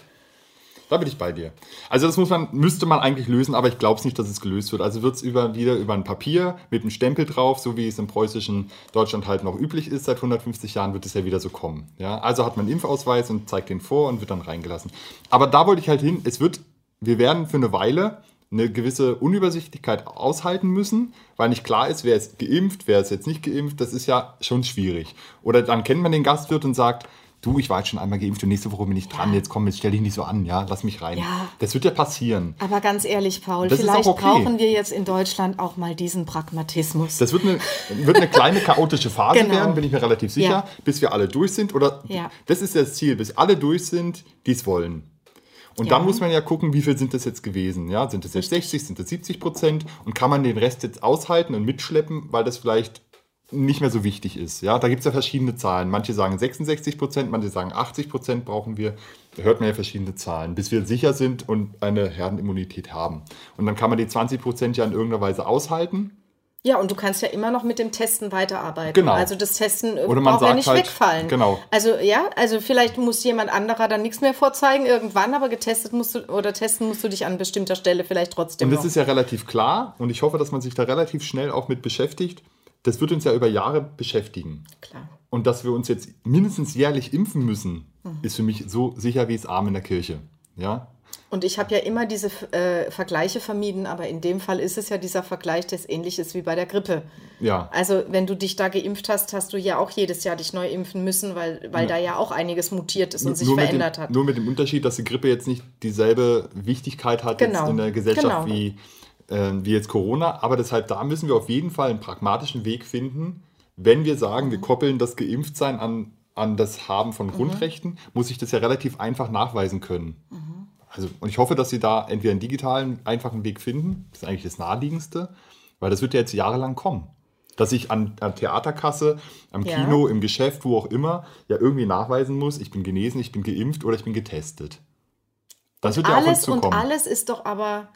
Da bin ich bei dir. Also das muss man, müsste man eigentlich lösen, aber ich glaube es nicht, dass es gelöst wird. Also wird es über, wieder über ein Papier mit einem Stempel drauf, so wie es im preußischen Deutschland halt noch üblich ist, seit 150 Jahren wird es ja wieder so kommen. Ja? Also hat man einen Impfausweis und zeigt den vor und wird dann reingelassen. Aber da wollte ich halt hin, es wird, wir werden für eine Weile eine gewisse Unübersichtlichkeit aushalten müssen, weil nicht klar ist, wer ist geimpft, wer ist jetzt nicht geimpft. Das ist ja schon schwierig. Oder dann kennt man den Gastwirt und sagt, du, ich war jetzt schon einmal geimpft und nächste Woche bin ich dran, ja. jetzt komm, jetzt stell dich nicht so an, ja, lass mich rein. Ja. Das wird ja passieren. Aber ganz ehrlich, Paul, das vielleicht okay. brauchen wir jetzt in Deutschland auch mal diesen Pragmatismus. Das wird eine, wird eine kleine <laughs> chaotische Phase genau. werden, bin ich mir relativ sicher, ja. bis wir alle durch sind. Oder das ist das Ziel, bis alle durch sind, die es wollen. Und ja. dann muss man ja gucken, wie viel sind das jetzt gewesen. Ja, sind das jetzt 60, sind das 70 Prozent? Und kann man den Rest jetzt aushalten und mitschleppen, weil das vielleicht nicht mehr so wichtig ist. Ja, da gibt es ja verschiedene Zahlen. Manche sagen 66 Prozent, manche sagen 80 Prozent brauchen wir. Da hört man ja verschiedene Zahlen, bis wir sicher sind und eine Herdenimmunität haben. Und dann kann man die 20 Prozent ja in irgendeiner Weise aushalten. Ja, und du kannst ja immer noch mit dem Testen weiterarbeiten. Genau. Also das Testen Oder man braucht ja nicht halt, wegfallen. Genau. Also ja, also vielleicht muss jemand anderer dann nichts mehr vorzeigen irgendwann, aber getestet musst du oder testen musst du dich an bestimmter Stelle vielleicht trotzdem. Und das noch. ist ja relativ klar und ich hoffe, dass man sich da relativ schnell auch mit beschäftigt das wird uns ja über Jahre beschäftigen. Klar. Und dass wir uns jetzt mindestens jährlich impfen müssen, mhm. ist für mich so sicher wie es Arm in der Kirche. Ja? Und ich habe ja immer diese äh, Vergleiche vermieden, aber in dem Fall ist es ja dieser Vergleich, das ähnlich ist wie bei der Grippe. Ja. Also wenn du dich da geimpft hast, hast du ja auch jedes Jahr dich neu impfen müssen, weil, weil ja. da ja auch einiges mutiert ist und nur, sich verändert dem, hat. Nur mit dem Unterschied, dass die Grippe jetzt nicht dieselbe Wichtigkeit hat genau. in der Gesellschaft genau. wie äh, wie jetzt Corona. Aber deshalb, da müssen wir auf jeden Fall einen pragmatischen Weg finden. Wenn wir sagen, wir koppeln das Geimpftsein an, an das Haben von mhm. Grundrechten, muss ich das ja relativ einfach nachweisen können. Mhm. Also, und ich hoffe, dass Sie da entweder einen digitalen, einfachen Weg finden. Das ist eigentlich das Naheliegendste, weil das wird ja jetzt jahrelang kommen. Dass ich an, an Theaterkasse, am ja. Kino, im Geschäft, wo auch immer, ja irgendwie nachweisen muss, ich bin genesen, ich bin geimpft oder ich bin getestet. Das wird ja alles, auf uns zukommen. Und alles ist doch aber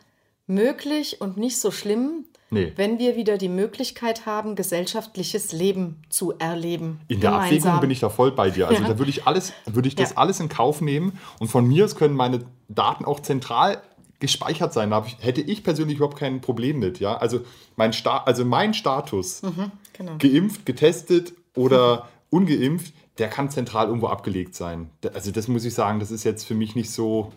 möglich und nicht so schlimm, nee. wenn wir wieder die Möglichkeit haben, gesellschaftliches Leben zu erleben. In der gemeinsam. Abwägung bin ich da voll bei dir. Also ja. da würde ich alles, würde ich das ja. alles in Kauf nehmen und von mir aus können meine Daten auch zentral gespeichert sein. Da hätte ich persönlich überhaupt kein Problem mit. Ja? Also, mein Sta also mein Status, mhm, genau. geimpft, getestet oder <laughs> ungeimpft, der kann zentral irgendwo abgelegt sein. Also das muss ich sagen, das ist jetzt für mich nicht so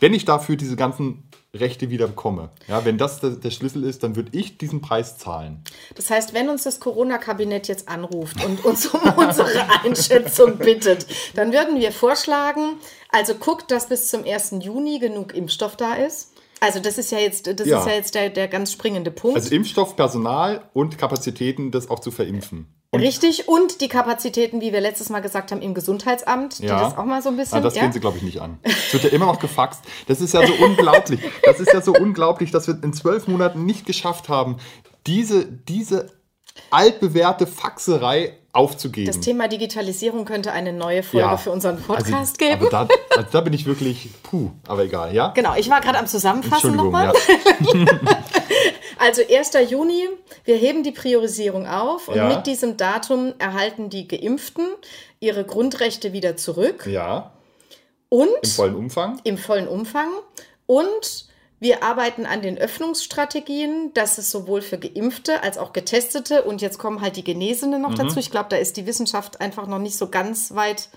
wenn ich dafür diese ganzen Rechte wieder bekomme, ja, wenn das der, der Schlüssel ist, dann würde ich diesen Preis zahlen. Das heißt, wenn uns das Corona-Kabinett jetzt anruft und uns um <laughs> unsere Einschätzung bittet, dann würden wir vorschlagen, also guckt, dass bis zum 1. Juni genug Impfstoff da ist. Also das ist ja jetzt, das ja. ist ja jetzt der, der ganz springende Punkt. Also Impfstoff, Personal und Kapazitäten, das auch zu verimpfen. Und Richtig, und die Kapazitäten, wie wir letztes Mal gesagt haben, im Gesundheitsamt, ja. die das auch mal so ein bisschen. Ah, das ja? gehen sie, glaube ich, nicht an. Es wird ja immer noch gefaxt. Das ist ja so unglaublich. Das ist ja so unglaublich, dass wir in zwölf Monaten nicht geschafft haben, diese, diese altbewährte Faxerei aufzugeben. Das Thema Digitalisierung könnte eine neue Folge ja. für unseren also, Podcast also, geben. Da, also da bin ich wirklich, puh, aber egal, ja? Genau, ich war gerade am Zusammenfassen nochmal. Ja. <laughs> also 1. Juni, wir heben die Priorisierung auf und ja. mit diesem Datum erhalten die Geimpften ihre Grundrechte wieder zurück. Ja. Und im vollen Umfang. Im vollen Umfang. Und wir arbeiten an den Öffnungsstrategien, dass es sowohl für Geimpfte als auch Getestete und jetzt kommen halt die Genesenen noch mhm. dazu. Ich glaube, da ist die Wissenschaft einfach noch nicht so ganz weit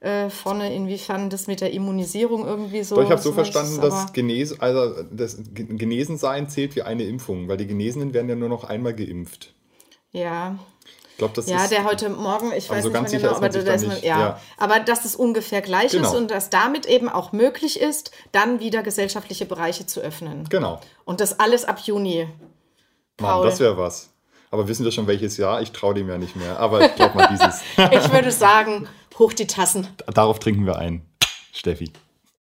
äh, vorne, inwiefern das mit der Immunisierung irgendwie so. Doch, ich habe so verstanden, dass Genes also das Genesensein zählt wie eine Impfung, weil die Genesenen werden ja nur noch einmal geimpft. Ja, glaube, das ja, ist. Ja, der heute Morgen, ich weiß so nicht mehr genau, aber, da ist man, ja. ja. aber dass es ungefähr gleich genau. ist und dass damit eben auch möglich ist, dann wieder gesellschaftliche Bereiche zu öffnen. Genau. Und das alles ab Juni. Paul. Mann, das wäre was. Aber wissen wir schon welches Jahr? Ich traue dem ja nicht mehr. Aber ich glaube mal dieses. <laughs> ich würde sagen, hoch die Tassen. Darauf trinken wir ein, Steffi.